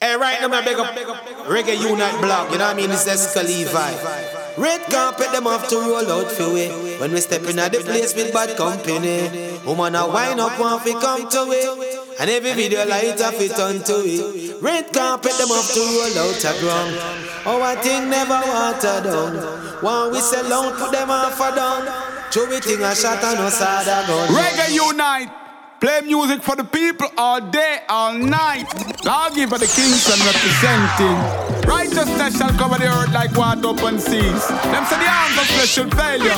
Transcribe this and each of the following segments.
Hey, right now, my big up Reggae Unite Block, you know what I mean? It's Esca Levi. Red carpet, them have to roll out for we. When we step in at the place with bad company. Woman, I wind up, want to come to it. And every video light up it onto it. Red carpet, them have to roll out a ground. Oh, Our thing never water down. One we sell out, put them off a down. Show we thing a shot and no sada gun. Reggae Unite. Play music for the people all day, all night. Loggy for the Kingston representing. Righteousness shall cover the earth like water open seas. Them say the arms of flesh should fail you.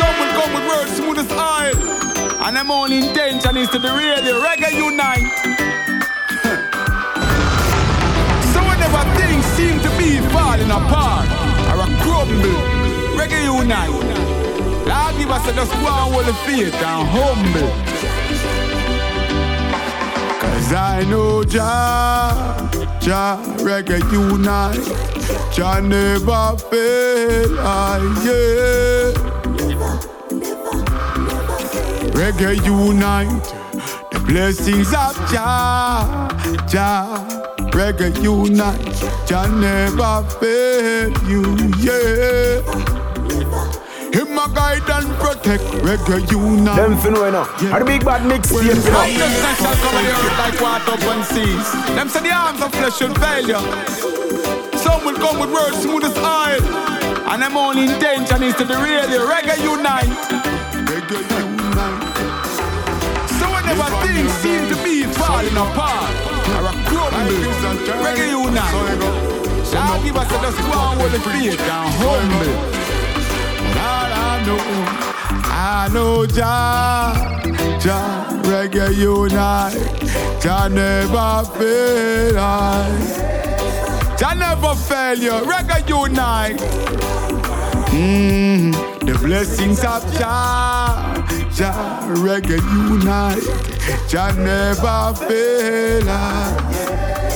Some will come with words smooth as oil. And them only intention is to derail you. Reggae unite. so whenever things seem to be falling apart or a crumble, reggae unite. Lord give us a just go and hold the faith and humble. Cause I know Jah, Jah reggae unite. Jah never fail, I yeah. Reggae unite. The blessings of Jah, Jah. Reggae unite. Jah never fail you, yeah. Him a guide and protect reggae unite. Them fin know enough. Yeah. Are the big bad mix you know. Righteousness shall cover the earth like water upon seas. Them say the arms of flesh should fail you. Some will come with words smooth as oil. And them only intention is to derail you. Reggae unite. Reggae unite. So whenever things seem to be falling apart or a crumble, reggae unite. Shall give us a just go on with the faith and humble. All I know, I know Jah, Jah, reggae unite. Jah never fail I. Jah never fail you, reggae unite. Mm, the blessings of Jah, Jah, reggae unite. Jah never fail I.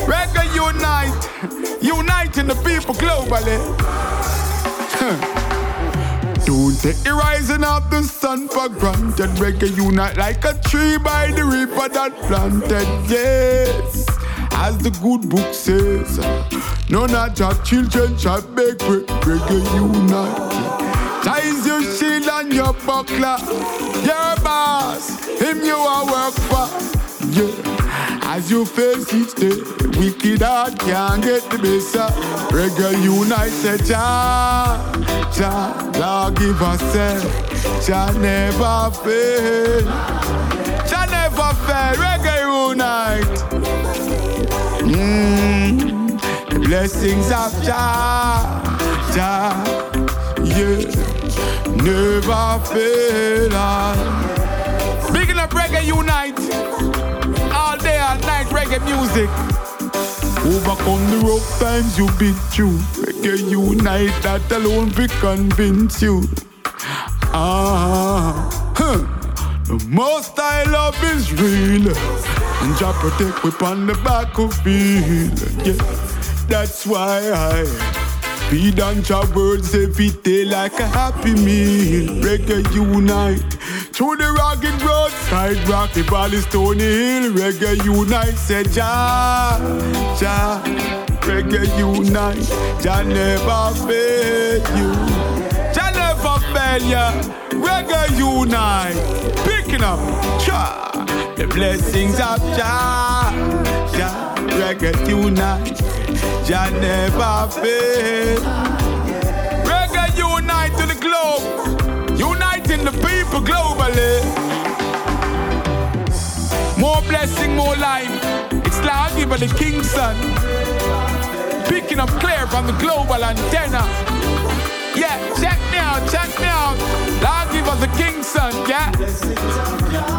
Reggae unite, uniting the people globally. Take the rising of the sun for granted. Reggae unite like a tree by the river that planted. Yes, as the good book says, none of your children shall beg bread. Reggae unite. Ties your shield and your buckler. Your boss, him you are work for. Yeah. As you face each day, wicked heart can't get the best. of. Reggae unite, say Jah, Jah, Lord give us self. Jah never fail. Jah never fail. Reggae unite. Mm, the blessings of Jah, Jah, yeah, never fail. Big up Reggae unite reggae music. Overcome the rough times you've been through. Reggae unite, that alone will convince you. Ah, huh. The most I love is real. And Jah protect we on the back battlefield. Yeah, that's why I feed on Jah words every day like a happy meal. Reggae unite. Through the rugged roadside, the valley, stony hill, reggae unite, say Jah, Jah, reggae unite, Jah never fail you, Jah never fail ya, reggae unite, picking up, Jah, the blessings of Jah, Jah, reggae unite, Jah never fail, like give the king's son. Picking up clear from the global antenna. Yeah, check me out, check me out. Lord give us the king's son, yeah.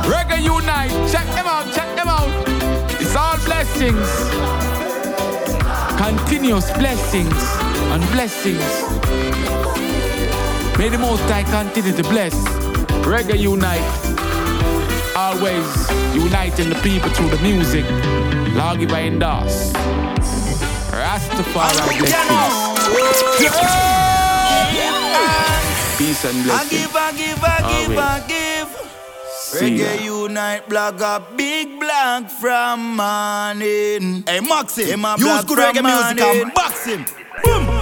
Reggae unite, check them out, check them out. It's all blessings. Continuous blessings and blessings. May the Most High continue to bless. Reggae unite. Always uniting the people through the music. Loggy by endorse. Rastafari blessings. Peace and blessings. I ah, give, I give, I give, I give. Reggae Unite blogger, big black from morning. Hey Maxim, hey, my use good reggae music and box him. Boom.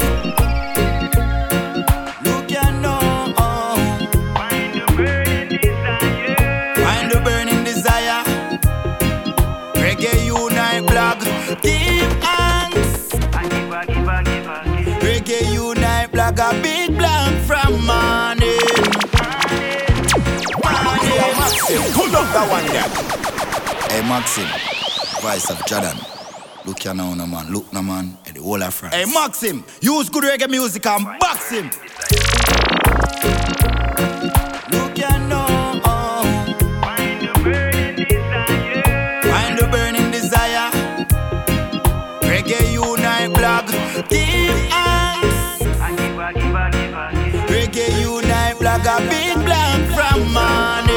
Black from morning. Maxim, pull up that one there. Hey Maxim, voice of Jordan. Look here now, no man. Look, no man. And the whole of France. Hey Maxim, use good reggae music and box him. Look here from Find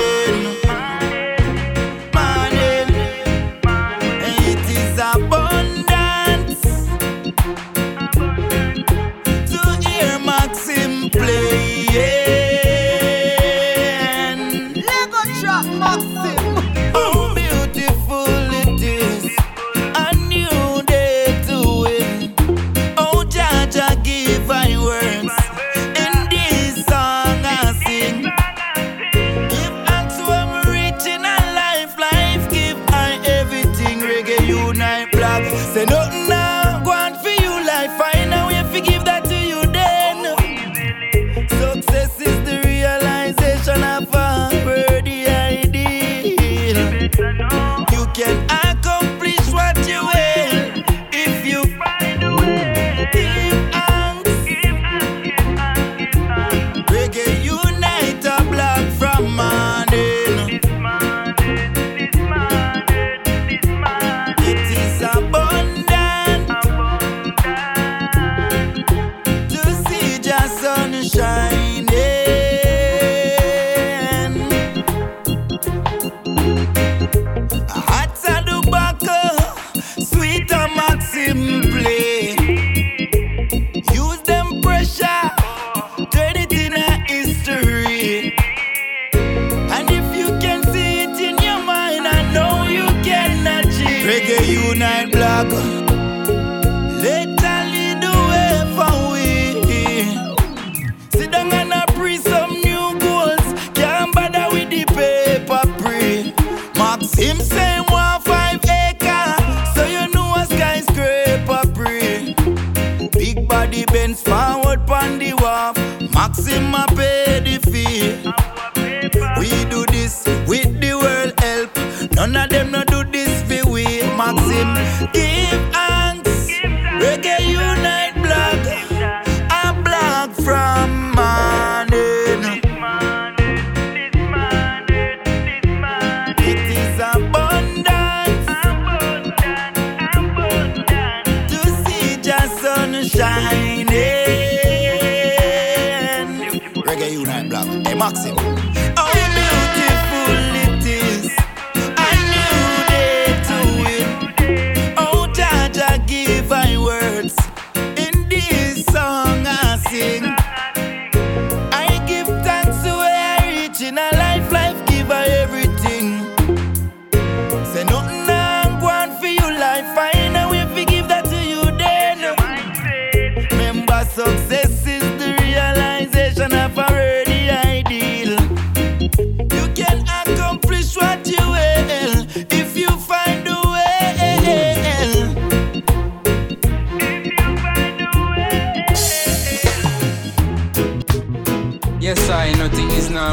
the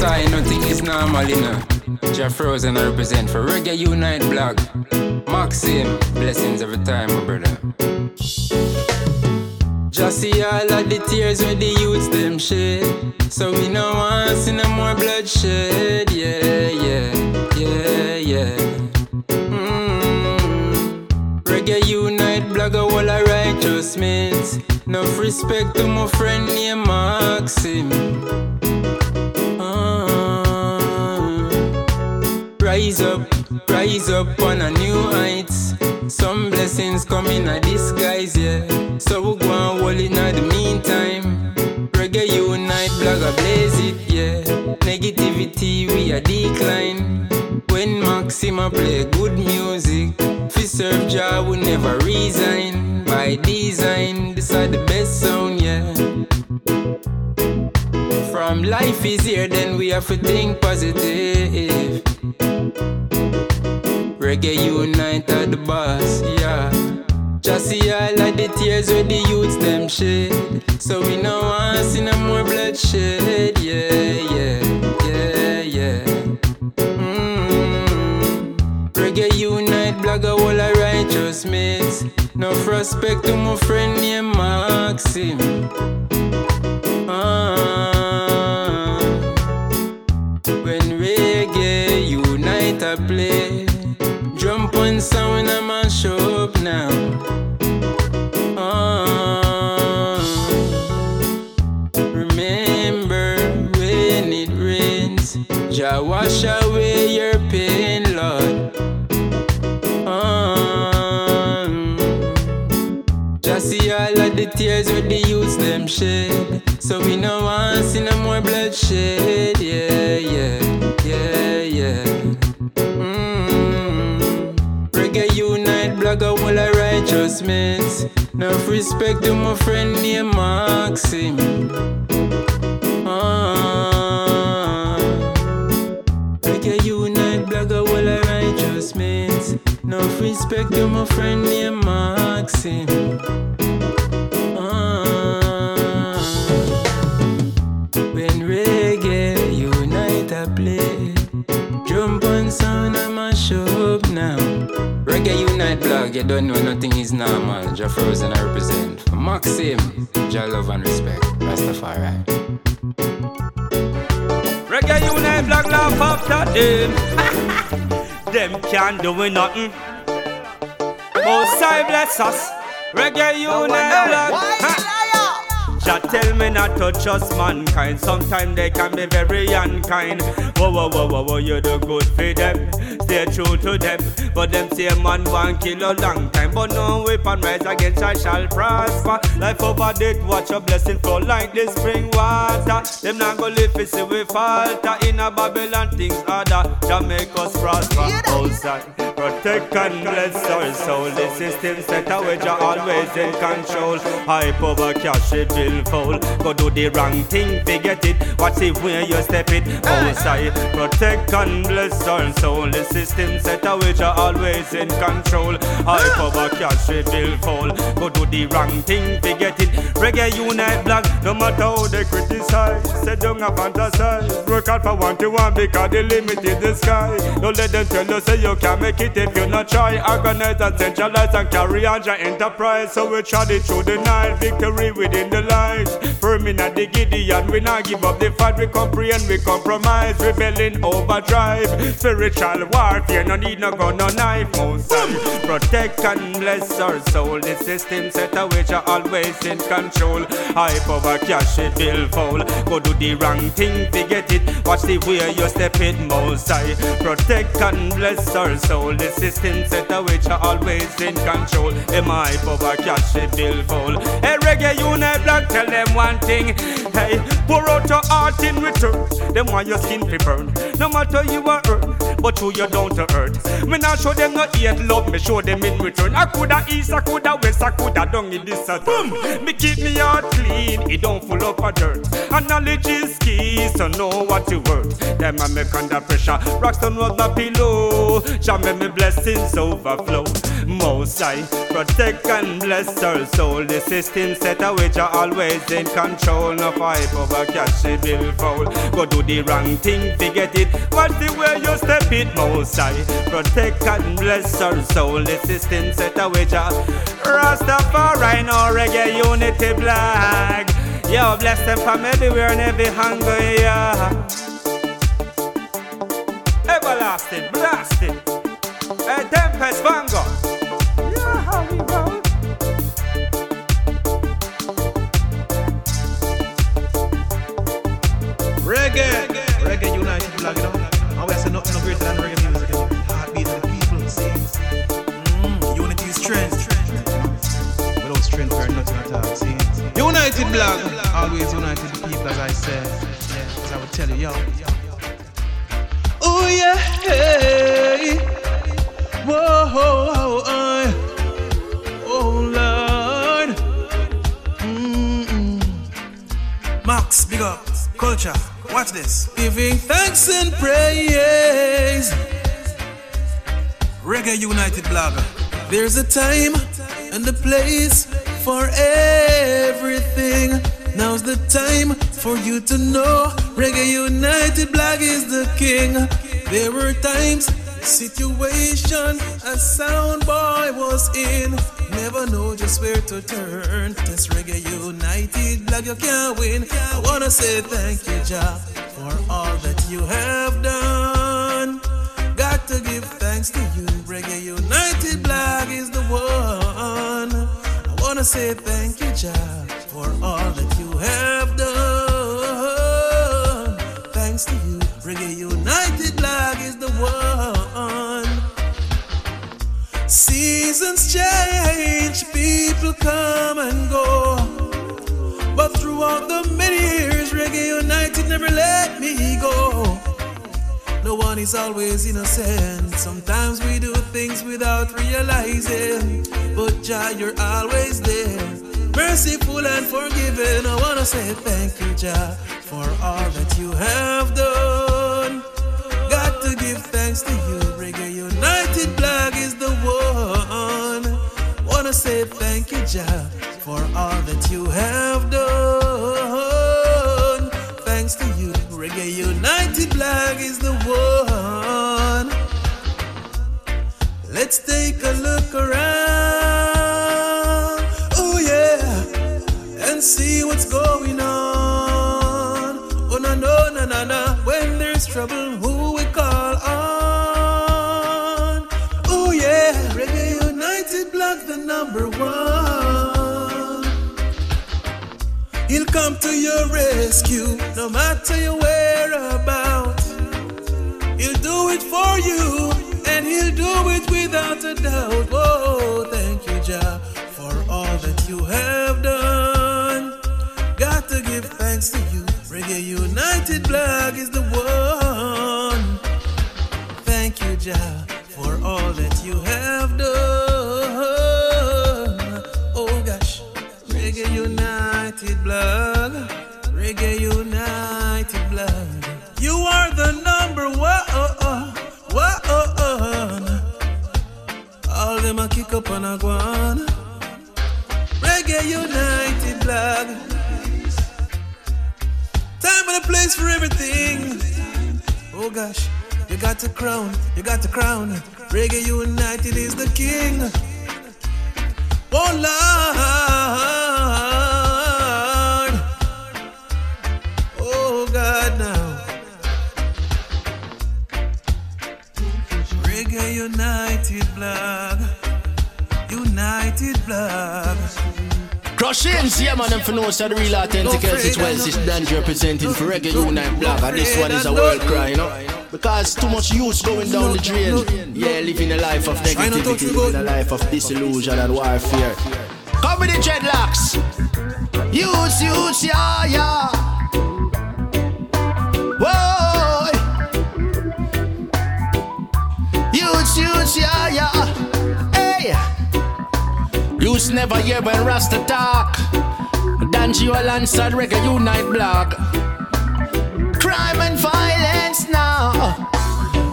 blog. A big black from morning. and I represent for Reggae Unite blog. Maxim, blessings every time, my brother. Just see all of the tears where the youths them shed. So we no want see no more bloodshed. Yeah, yeah, yeah, yeah. Mm. Reggae Unite blog a wall of righteous Enough respect to my friend named Maxim. Rise up, rise up on a new heights. Some blessings coming a disguise, yeah. So we go hold it in the meantime. Reggae unite, blog a blaze it, yeah. Negativity we a decline. When Maxima play good music, fi serve we never resign. By design, this are the best sound, yeah. From life is here, then we have to think positive. Reggae unite at the boss, yeah. Just see all of the tears where the youths them shed. So we no want see no more bloodshed, yeah, yeah, yeah, yeah. Mm. Reggae unite, blog a whole of righteous mates. No respect to my friend named Maxim. On sound and mash up now Ah. Remember when it rains Jah wash away your pain Lord Ah. Just see all of the tears with the youths them shed. So we no want see no more bloodshed. Righteous mates. Enough respect to my friend named Maxim. Ah. Reggae unite, blog a whole of righteous mates. Enough respect to my friend named Maxim. Reggae unite blog, you don't know nothing is normal Jah Frozen I represent For Maxim, Jah love and respect Rastafari Reggae unite black laugh after them. them can't do we nothing. Most I bless us. Reggae unite black. Ha. Jah tell me not to trust mankind. Sometimes they can be very unkind. Whoa, whoa, whoa, whoa, whoa, you do good for them. Stay true to them. But them say man want kill a long time. But no weapon rise against I shall prosper. Life over death, watch a blessing flow like the spring water. Them not go live to see we falter. In a Babylon things harder. Jah make us prosper. Outside. Protect and bless our soul. The system set away, Jah always in control. Hype over cash, it bill foul. Go do the wrong thing, forget it. Watch it where you step it. Outside. Oh, Protect and bless our soul. The system set away, Jah always in control. Hype ah! over cash, it bill foul. Go do the wrong thing, forget it. Reggae unite black, no matter how they criticize. Say don't have fantasize. Work hard for one to one because the limit is the sky. Don't let them tell you say you can't make it if you not try. Organize and centralize and carry on your enterprise. So we trod it through the night, victory within the light. Firm in the Gideon, we not give up the fight. We comprehend, we compromise, rebelling overdrive. Spiritual warfare, no need no gun, no knife. Most High. protect and bless our soul. The system set away, you always in control. Hype over cash, it bill foul. Go do the wrong thing, forget it. Watch the way you step it, most high. Protect and bless our soul. The system set away, are always in control. Am hype over cash, it bill foul. Hey, reggae unite black, tell them one thing. Hey, pour out your heart in return. Them want your skin to burn. No matter you are hurt, but who you down to earth. Me not show them no hate love, me show them in return. I coulda east, I coulda west, I coulda down in this a boom. Me keep me heart clean, it don't full up of dirt. And knowledge is key, so know what you worth. Them I make under pressure, Rockston was the pillow. Shall make me blessings overflow. Most I protect and bless our soul. The system set away, you always in control. No fight over cash, it bill foul. Go do the wrong thing, forget it. What's the way you step it, most protect and bless our soul. System set away, you Rastafari, no reggae unity black. Yo, bless them from everywhere and every hunger, yeah. Everlasting, blasting. A tempest vanguard. Watch this. Giving thanks and praise. Reggae United blogger. There's a time and a place for everything. Now's the time for you to know Reggae United Black is the king. There were times, situation, a sound boy was in. Never know just where to turn. This Reggae United Black, you can't win. I wanna say thank you, Jah, for all that you have done. Got to give thanks to you. Reggae United Black is the one. I wanna say thank you, Jah for all that you have done. Thanks to you, Reggae United people come and go. But throughout the many years, Reggae United never let me go. No one is always innocent. Sometimes we do things without realizing. But Jah, you're always there merciful and forgiving. I wanna say thank you, Jah, for all that you have done. Got to give thanks to you. Reggae United Black is the one. Wanna say For all that you have done. Thanks to you. Reggae United Black is the one. Let's take a look around. Come to your rescue, no matter your whereabouts. He'll do it for you, and he'll do it without a doubt. Oh, thank you, Jah, for all that you have done. Got to give thanks to you. Reggae United Black is the gosh, you got the crown, you got the crown. Reggae United is the king. In, yeah man, them for know so the real authentic it's well, it's danger representing for Reggae Unite Black, and this one is a world cry, you know? Because too much youth going down the drain. Yeah, living a life of negativity, living a life of disillusion and warfare. Come with the dreadlocks. Youths, youths, yeah, yeah. Youths never hear when Rasta talk. Danji alongside Reggae Unite Block. Crime and violence now.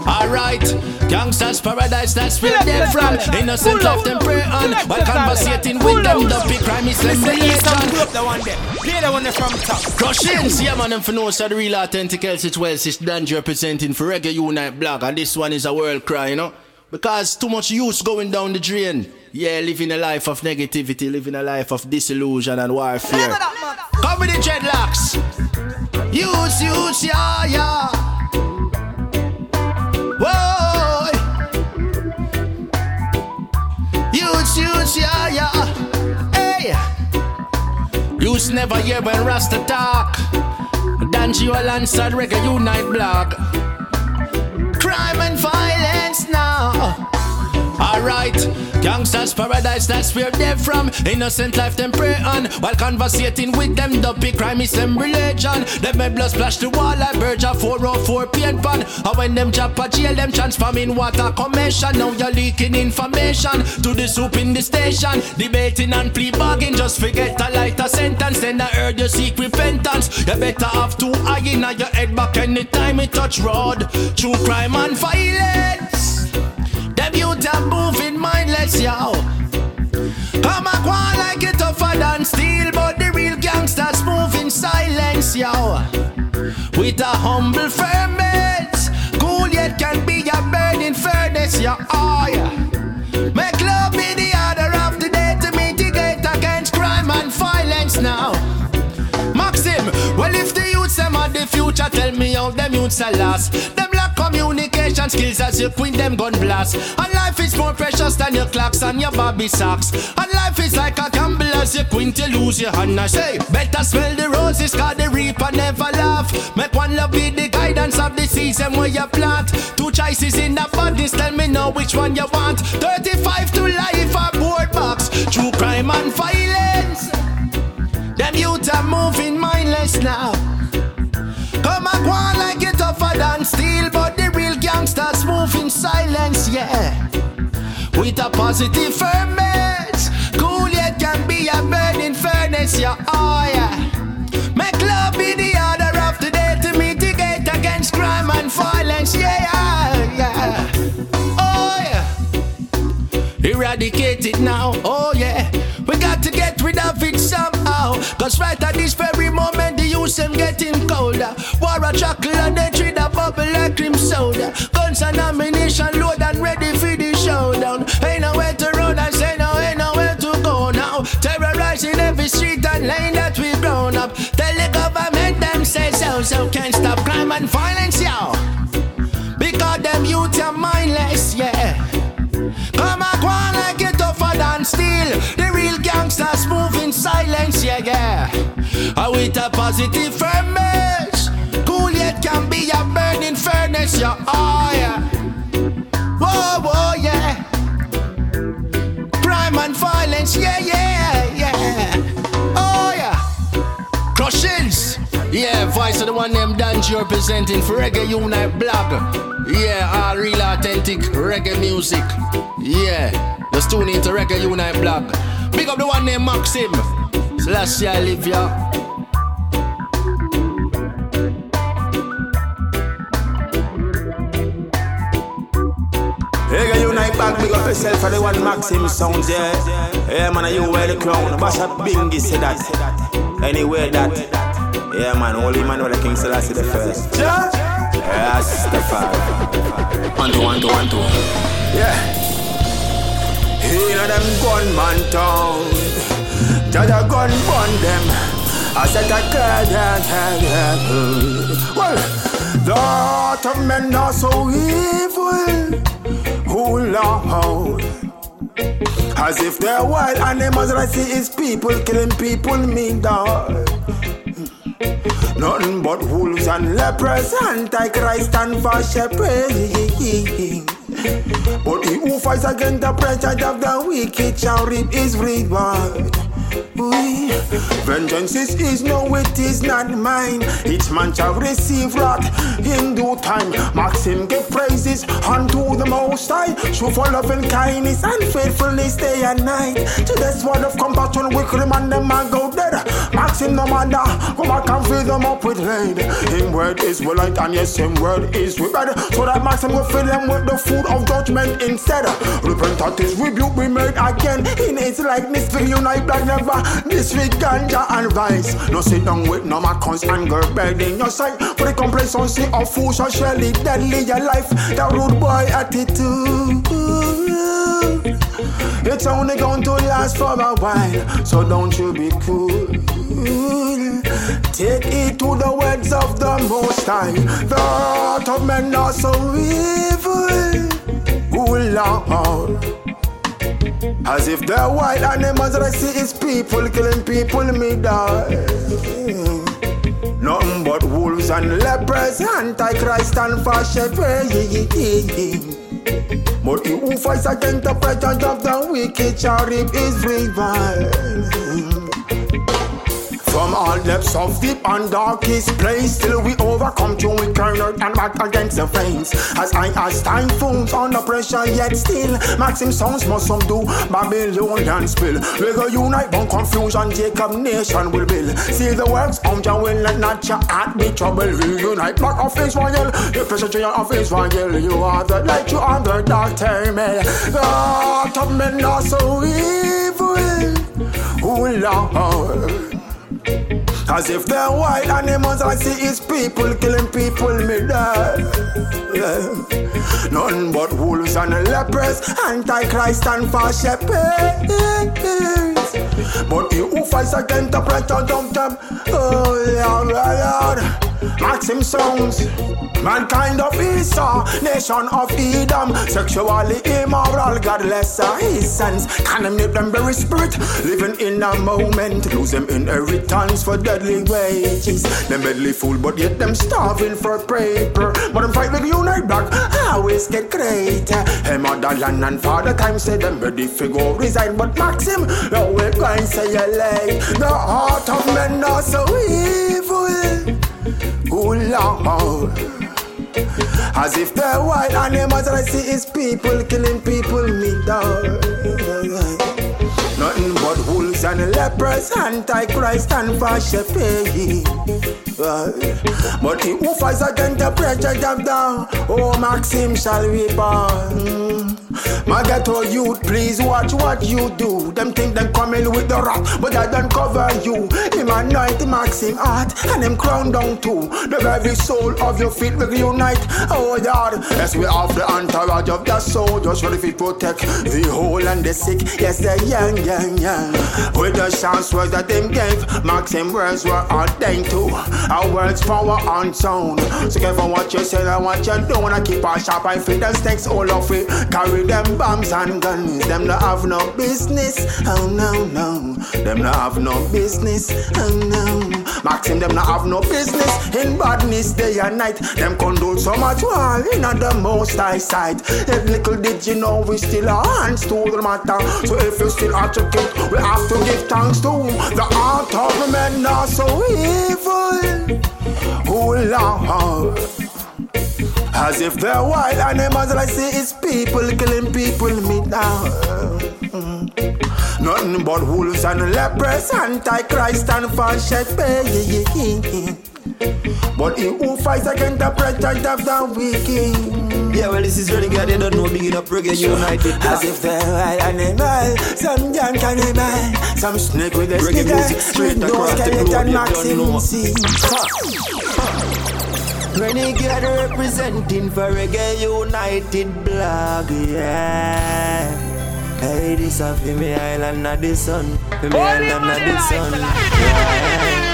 Alright, gangsters paradise, that's where they're from. Innocent left them pray on while conversating with them. The big crime is pull up the one there. Play the one there from top. Crush in, yeah man, and for no so the real authentic else it well, it's Danji representing for Reggae Unite blog, and this one is a world cry, you know? Because too much youth going down the drain. Yeah, living a life of negativity, living a life of disillusion and warfare. Come with the dreadlocks. Youths, youths, yeah, yeah. Whoa. Yeah, yeah. Hey. Youths never hear when Rasta talk. Dance Danji alongside Reggae Unite blog. Crime and violence now. Alright, gangsters paradise, that's where they're from. Innocent life them pray on. While conversating with them, dopey crime is them religion. Them make blood splash the wall like of 404 paint pan. And when them jump a jail, them transform in water commission. Now you're leaking information to the soup in the station. Debating and plea bargain, just forget a lighter sentence. Then I heard you seek repentance. You better have two eye in your head back anytime it touch road. True crime and violence. Them youth are moving mindless, yo. Come a go like it tougher than steel, but the real gangsters move in silence, yo. With a humble firmness, cool yet can be a burning furnace, yo. Oh, yeah. Make love be the order of the day to mitigate against crime and violence now. Maxim, well if the youths them are the future, tell me how them youths are lost. Them lack communication skills as you queen them gun blast. And life is more precious than your clocks and your bobby socks. And life is like a gamble as you queen to lose your hand. I say, better smell the roses, cause the reaper never laugh. Make one love be the guidance of the season where you plant. Two choices in the bodies, tell me now which one you want. 35 to life, a board box. True crime and violence. Them youth are moving mindless now. Come and go on like it tougher than steel, but the real gangsters move in silence, yeah. With a positive firmness, cool yet can be a burning furnace, yeah. Oh yeah. Make love be the order of the day to mitigate against crime and violence, yeah, yeah. Oh yeah. Eradicate it now, oh yeah. Cause right at this very moment, the youth them getting colder. War a chuckle and they treat a bubble like cream soda. Guns and ammunition load and ready for the showdown. Ain't nowhere to run, I say no, ain't nowhere to go now. Terrorizing every street and lane that we've grown up. Tell the government them say so, so can't stop crime and violence, yo. Because them youth are mindless, yeah. Come on, go on like it tougher than steel. Silence, yeah, yeah. Uh, with a positive firmness. Cool yet can be a burning furnace, yeah, oh, yeah. Whoa, whoa, yeah. Crime and violence, yeah, yeah, yeah. Oh, yeah. Crushings. Yeah, voice of the one named Danji representing for Reggae Unite blog. Yeah, all real authentic reggae music. Yeah, just tune into Reggae Unite blog. Big up the one named Maxim. Celestia Olivia. Reggae Unite back, big up yourself for the one Maxim sounds, yeah. Yeah, man, you wear the crown. Bash up Bingy say that. Anyway, that. Yeah, man, holy man, the King Selassie the first. Yeah, yes, the fire. One, two, one, two, one, two. Yeah. In a them gunman town. Jaja gun burn them. I said I can't, yeah. Well, the heart of men are so evil. Oh Lord. As if they're wild animals that I see is people killing people, me dog. Nothing but wolves and lepers, antichrist and false shepherd. But he who fights against the president of the wicked shall reap his reward. Vengeance is his, no, it is not mine. Each man shall receive wrath in due time. Maxim give praises unto the Most High. Show for love and kindness and faithfulness day and night. To this word of compassion, we remind them and go dead. Maxim no matter, go back and fill them up with lead. Him word is well light and yes, him word is bread. So that Maxim will fill them with the food of judgment instead. Repent at his rebuke we made again. In his likeness, to unite black This with ganja and vice. No sit down with no macons and girl bed in your sight. For the complacency of fools shall surely deadly your life. That rude boy attitude. It's only going to last for a while. So don't you be cool. Take it to the words of the Most High. The heart of men are so evil. Good Lord. As if they're wild animals that I see is people killing people, me die. Nothing but wolves and lepers, antichrist and shepherd. But he who fights against the presence of the wicked shall reap his reward. From all depths of deep and darkest place, till we overcome to we turn out and back against the flames. As I as time phones under pressure, yet still Maxim sounds must do Babylonian spill. We go unite, but confusion, Jacob nation will build. See the works of Jah will let not your heart be trouble. Reunite back of Israel, the pressure of Israel. You are the light, you are the dark term. God of men are so evil. Oh Lord. As if they're wild animals, I see his people killing people, me die. Yeah. None but wolves and lepers, antichrist and false shepherds. But he who fights against the pressure of them, oh Lord, Lord, Maxim sounds. Mankind of Esau, nation of Edom, sexually immoral, godless are his sons. Condemnate them very spirit, living in a moment, lose them inheritance for deadly wages. Them deadly fool, but yet them starving for paper. But them fight with unite back, always get greater. Hey, motherland and father time say them ready for go resign, but Maxim, no we going say you late. The heart of men are so evil. Oh Lord. As if they're animals and I see his people killing people, me down. Nothing but wolves and lepers, antichrist and shepherd. But he who fights against the pressure jump down, oh Maxim shall reborn. My ghetto youth, please watch what you do. Them think them coming with the rock, but I don't cover you. Him anoint Maxim heart, and him crown down too. The very soul of your feet will unite. Oh God, yes we have the entourage of the soldiers ready to protect the whole and the sick. Yes, the young, young, young. With the chance words that them gave, Maxim words were ordained to. Our words power on sound. So careful what you say and what you do. When I keep a sharp I feel the stakes all of it. Carry them bombs and guns. Them no have no business. Oh no no. Them no have no business. Oh no. Maxim them no have no business in badness day and night. Them condole so much war in the most high sight. If little did you know we still are hands to the matter. So if you still are to kill, we have to give thanks to the heart of men are so evil. Oh Lord. As if they're wild animals, and I see it's people killing people me down. Mm-hmm. Nothing but wolves and lepers, antichrist and false shepherd. But he who fights against the president of the wicked. Yeah, well, this is really good. They don't know big enough reggae united. As if they're wild animal, some young cannibal, some snake with a Reggae sneaker, music straight with no across the globe, you don't know. Renegade representing for Reggae United blog, yeah. Hey, this a for me island, not the sun. For me island, not the sun. Yeah.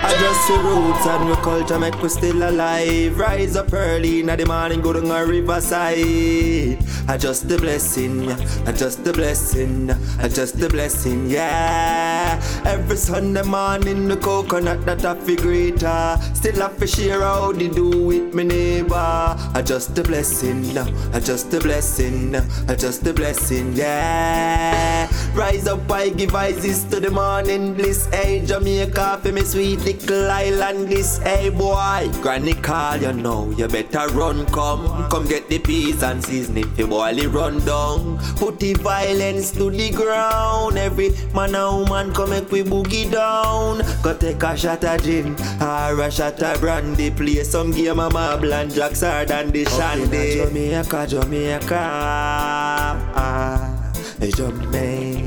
I just the roots and we culture make we still alive. Rise up early in the morning, go down a riverside. I just the blessing, I just the blessing, I just the blessing, yeah. Every Sunday morning, the coconut that I feel greater. Still have to share how they do with me neighbor. I just the blessing, I just the blessing, I just the blessing, yeah. Rise up, I give eyes to the morning bliss. Hey, Jamaica, for me sweet little island this. Hey, boy, granny call you know. You better run, come, come get the peas and seasoning for boil it run down. Put the violence to the ground. Every man and woman come make we boogie down. Go take a shot of gin or a shot of brandy. Play some game of marble and jacks hard than the shandy. Jamaica, Jamaica. Ah, Jamaica,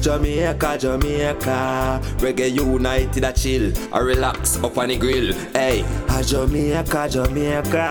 Jamaica, Jamaica. Reggae United, a chill, a relax up on the grill. Hey, a Jamaica, Jamaica.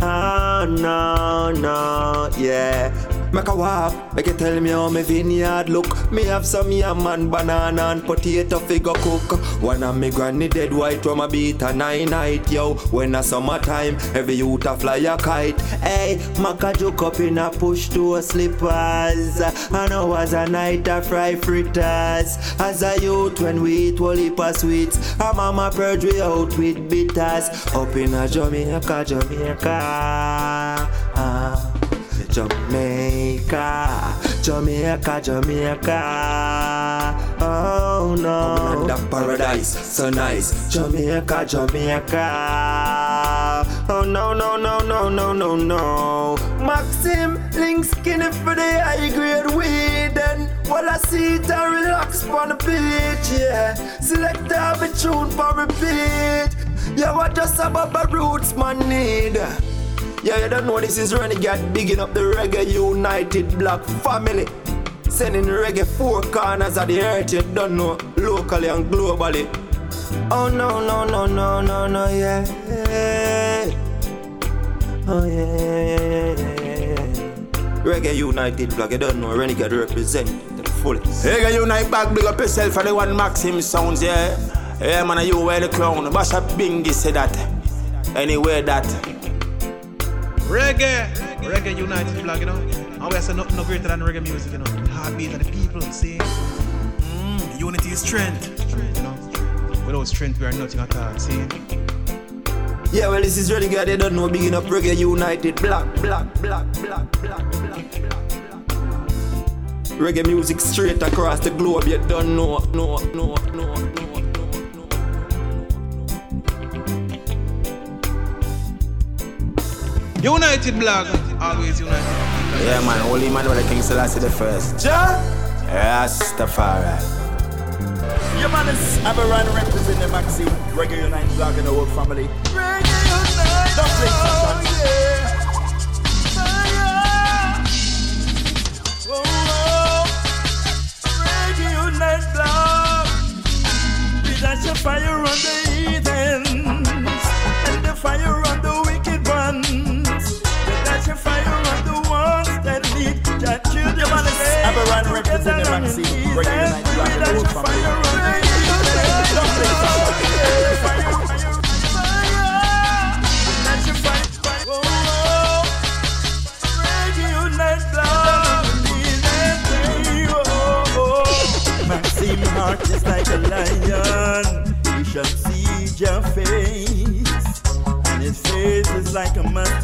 Oh, no, no, yeah. Make a walk, make you tell me how my vineyard look. Me have some yam and banana and potato figure cook. One of me granny dead white when my beat a nine night, yo. When a summertime, every youth a fly a kite. Hey, Maca joke up in a push to a slippers. I know as a night a fry fritters. As a youth when we eat whole heap sweets. A mama purge we out with bitters. Up in a Jamaica, Jamaica. Ah. Jamaica, Jamaica, Jamaica. Oh no, the paradise, so nice. Jamaica, Jamaica. Oh no, no, no, no, no, no, no. Maxim, link skinny for the high grade weed. And while I see it, I relax on the beach, yeah. Select every tune for repeat. Yeah, what just about the roots man need. Yeah, you don't know this is Renegade bigging up the Reggae United Black family. Sending reggae four corners of the earth, you don't know, locally and globally. Oh no, no, no, no, no, no, yeah. Oh yeah, yeah, yeah, yeah. Reggae United Black, you don't know, Renegade represent the fullest. Reggae United Black, big up yourself for the one Maxim sounds, yeah. Yeah, man, you wear the crown. Basha Bingy said that. Anyway, that. Reggae, Reggae United flag, you know. And we say nothing no greater than reggae music, you know. Heartbeat of the people, see. Mm, unity is strength, you know. Without strength, we are nothing at all, see. Yeah, well, this is really good. They don't know big enough Reggae United. Black, black, black, black, black, black, black. Reggae music straight across the globe. You don't know, no, no, no, no. United Black, always united. Yeah, man, Holy Emmanuel King Selassie the first. Ja? Rastafari. Your man is Aberrant representing the Maxi Reggae United Black in the whole family. Reggae United. Don't play oh, yeah. Oh, oh. Reggae United Black. We dash a fire on the heathens and the fire on the wicked ones. A fire the ones that lead your children Your man is Aberrant representing the Maxi Reggae United Black in the whole family. Don't play Maxim heart is like a lion. He shall see your face, and his face is like a mustard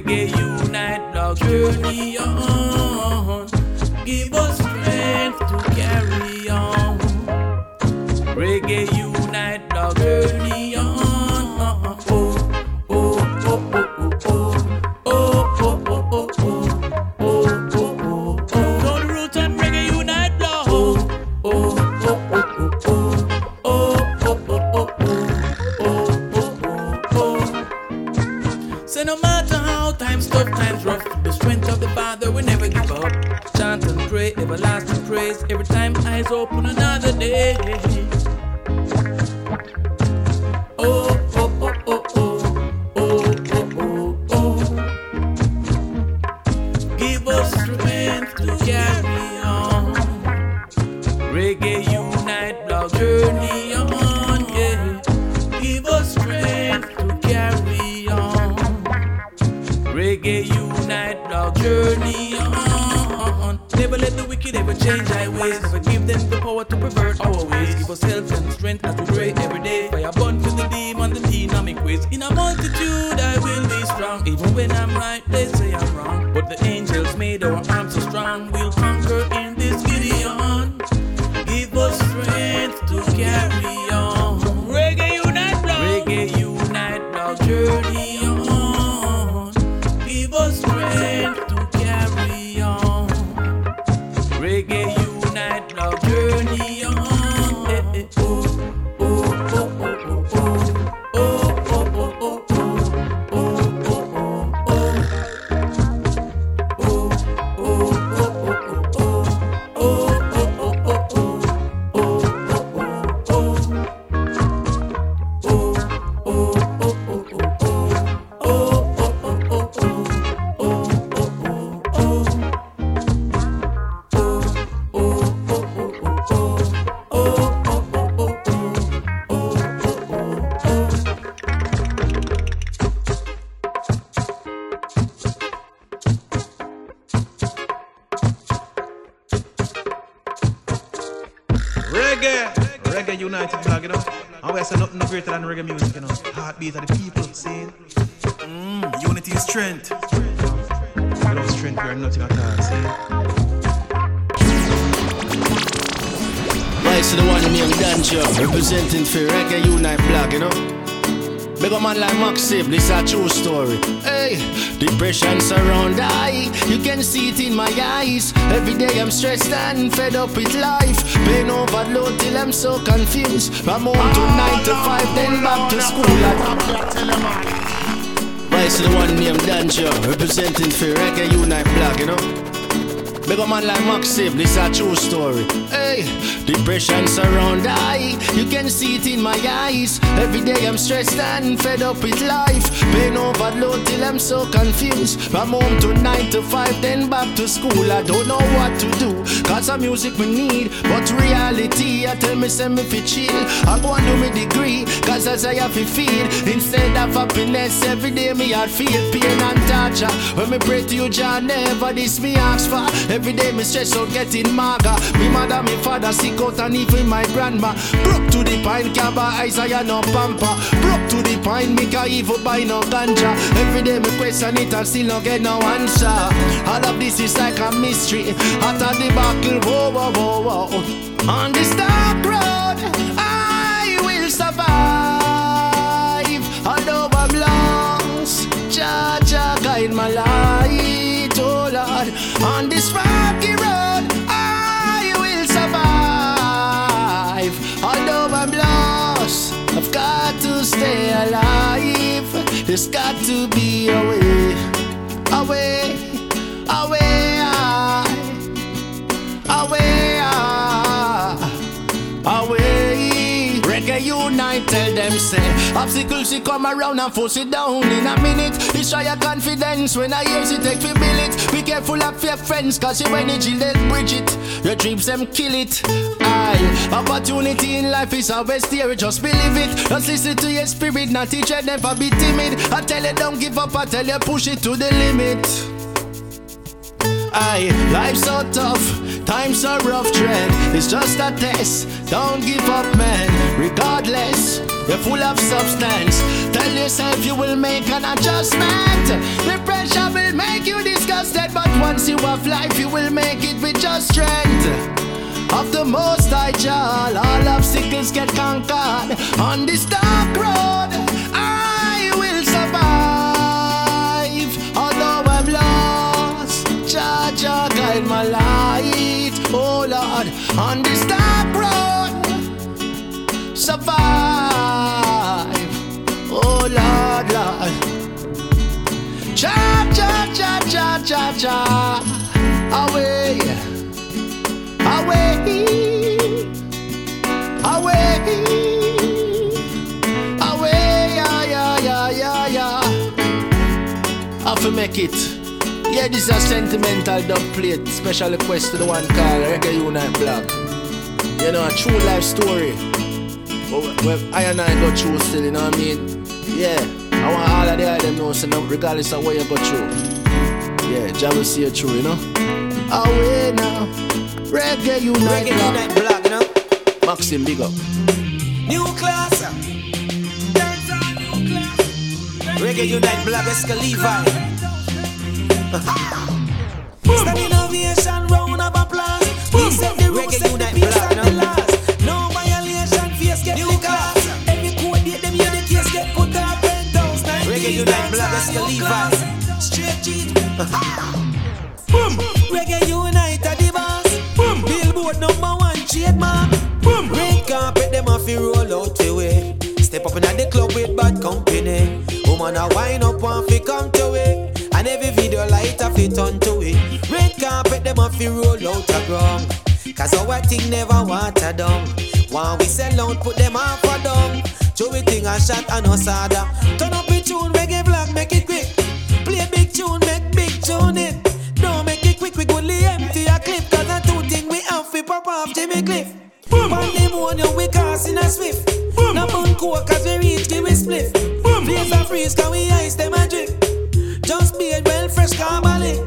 Reggae unite, blog journey on. Give us open, another day. Strong. We'll conquer nothing no greater than reggae music, you know. Heartbeat of the people, see? Mm, unity is strength. Without strength, we are nothing at all, see? Vice to the one named Danjo, representing for Reggae Unite Blog, you know. Big a man like Maxim, this a true story. Hey, depression surround I, you can see it in my eyes. Every day I'm stressed and fed up with life. Pain overload till I'm so confused. From home to nine to five, then back to school. Vice to the one named Danjo, representing for Reggae Unite Blog, you know. Big man like Maxim, this a true story. Hey, depression surround I, you can see it in my eyes. Every day I'm stressed and fed up with life. Pain overload till I'm so confused. From home to nine to five, then back to school. I don't know what to do. Cause some music we need, but reality I tell me send me fi chill. I go and do me degree, cause as I have to feel. Instead of happiness, every day me I feel pain and torture. When me pray to you, Jah, never this me ask for. Every day me stress out getting maga. Me mother, me father sick out and even my grandma. Broke to the pine, buy Isaiah no pamper. Broke to the pine, me can't even buy no ganja. Every day me question it and still no get no answer. All of this is like a mystery. After the battle, whoa, whoa, whoa, whoa. On this dark road, Lord. On this rocky road, I will survive. Although I'm lost, I've got to stay alive. There's got to be a way, a way, Unite, tell them say. Obstacles she come around and force it down. In a minute Destroy your confidence. When I hear she take for it Be careful of your friends cause your energy let bridge it. Your dreams them kill it. Aye, opportunity in life is always there, just believe it. Just listen to your spirit, not teach you never be timid. I tell you don't give up, I tell you push it to the limit. Aye, life's so tough, times are rough trend. It's just a test, don't give up, man. Regardless, you're full of substance. Tell yourself you will make an adjustment. The pressure will make you disgusted, but once you have life, you will make it with just strength. Of the most child, all obstacles get conquered. On this dark road, I will survive. Although I'm lost, Jah Jah guide my light. On this dark road, survive. Oh Lord, Lord. Jah Jah Jah Jah Jah Jah, away, away, away, away, yeah, yeah, yeah, yeah, yeah. I fi make it. Yeah, this is a sentimental dub plate. Special request to the one called Reggae eh? Unite Blog. You know, a true life story. But well, I and I go through still, you know what I mean? Yeah, I want all of the them know, so now, regardless of what you go through. Yeah, Jah will see you through, you know? Away now. Reggae Unite Reggae Blog. Unite Blog, you know. Maxim, big up. New class. Reggae Unite Blog, Esco Levi. Standing ovation, round of applause. We set the rules, set the peace and the laws. No violation, face get New class. Every code date, them hear the case get put up and down. Reggae Unite Blog, Esco Levi. Straight cheat. Boom. Reggae Unite are the boss. Boom. Billboard number one trademark. Boom. Red carpet them off roll out the way. Step up in the club with bad company. Woman a wine up and fi come. And every video light a fit onto it. Red carpet them off roll out a ground. Cause our thing never water down. When we sell out, put them off a down. We thing a shot and no sada. Turn up the tune, reggae black, make it quick. Play big tune, make big tune it. Don't make it quick, we go empty a clip. Cause the two thing we have fi pop off Jimmy Cliff. Boom. On the morning we cast in a swift. Boom. No bun coke cause we reach give we spliff. Boom. Blaze a freeze cause we ice them a drip. Just be it well fresh carbolic.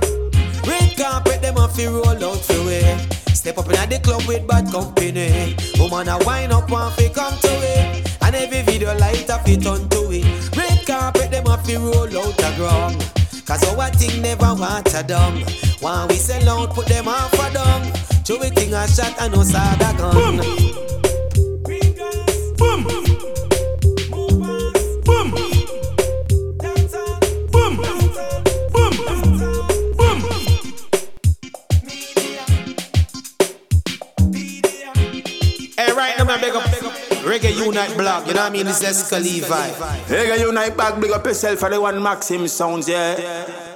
Red carpet them off fi roll out fi way. Step up in the club with bad company. Woman a wine up and fi come to it. And every video light a fit onto it. Red carpet them off fi roll out a ground. Cause our thing never water down. When we sell out, put them off a. Show we thing a shot and no saga gun. Boom. Man, big up Reggae Unite Block, you know what I mean? It's Esco. Reggae Unite Block, big up yourself for the one Maxim sounds, yeah.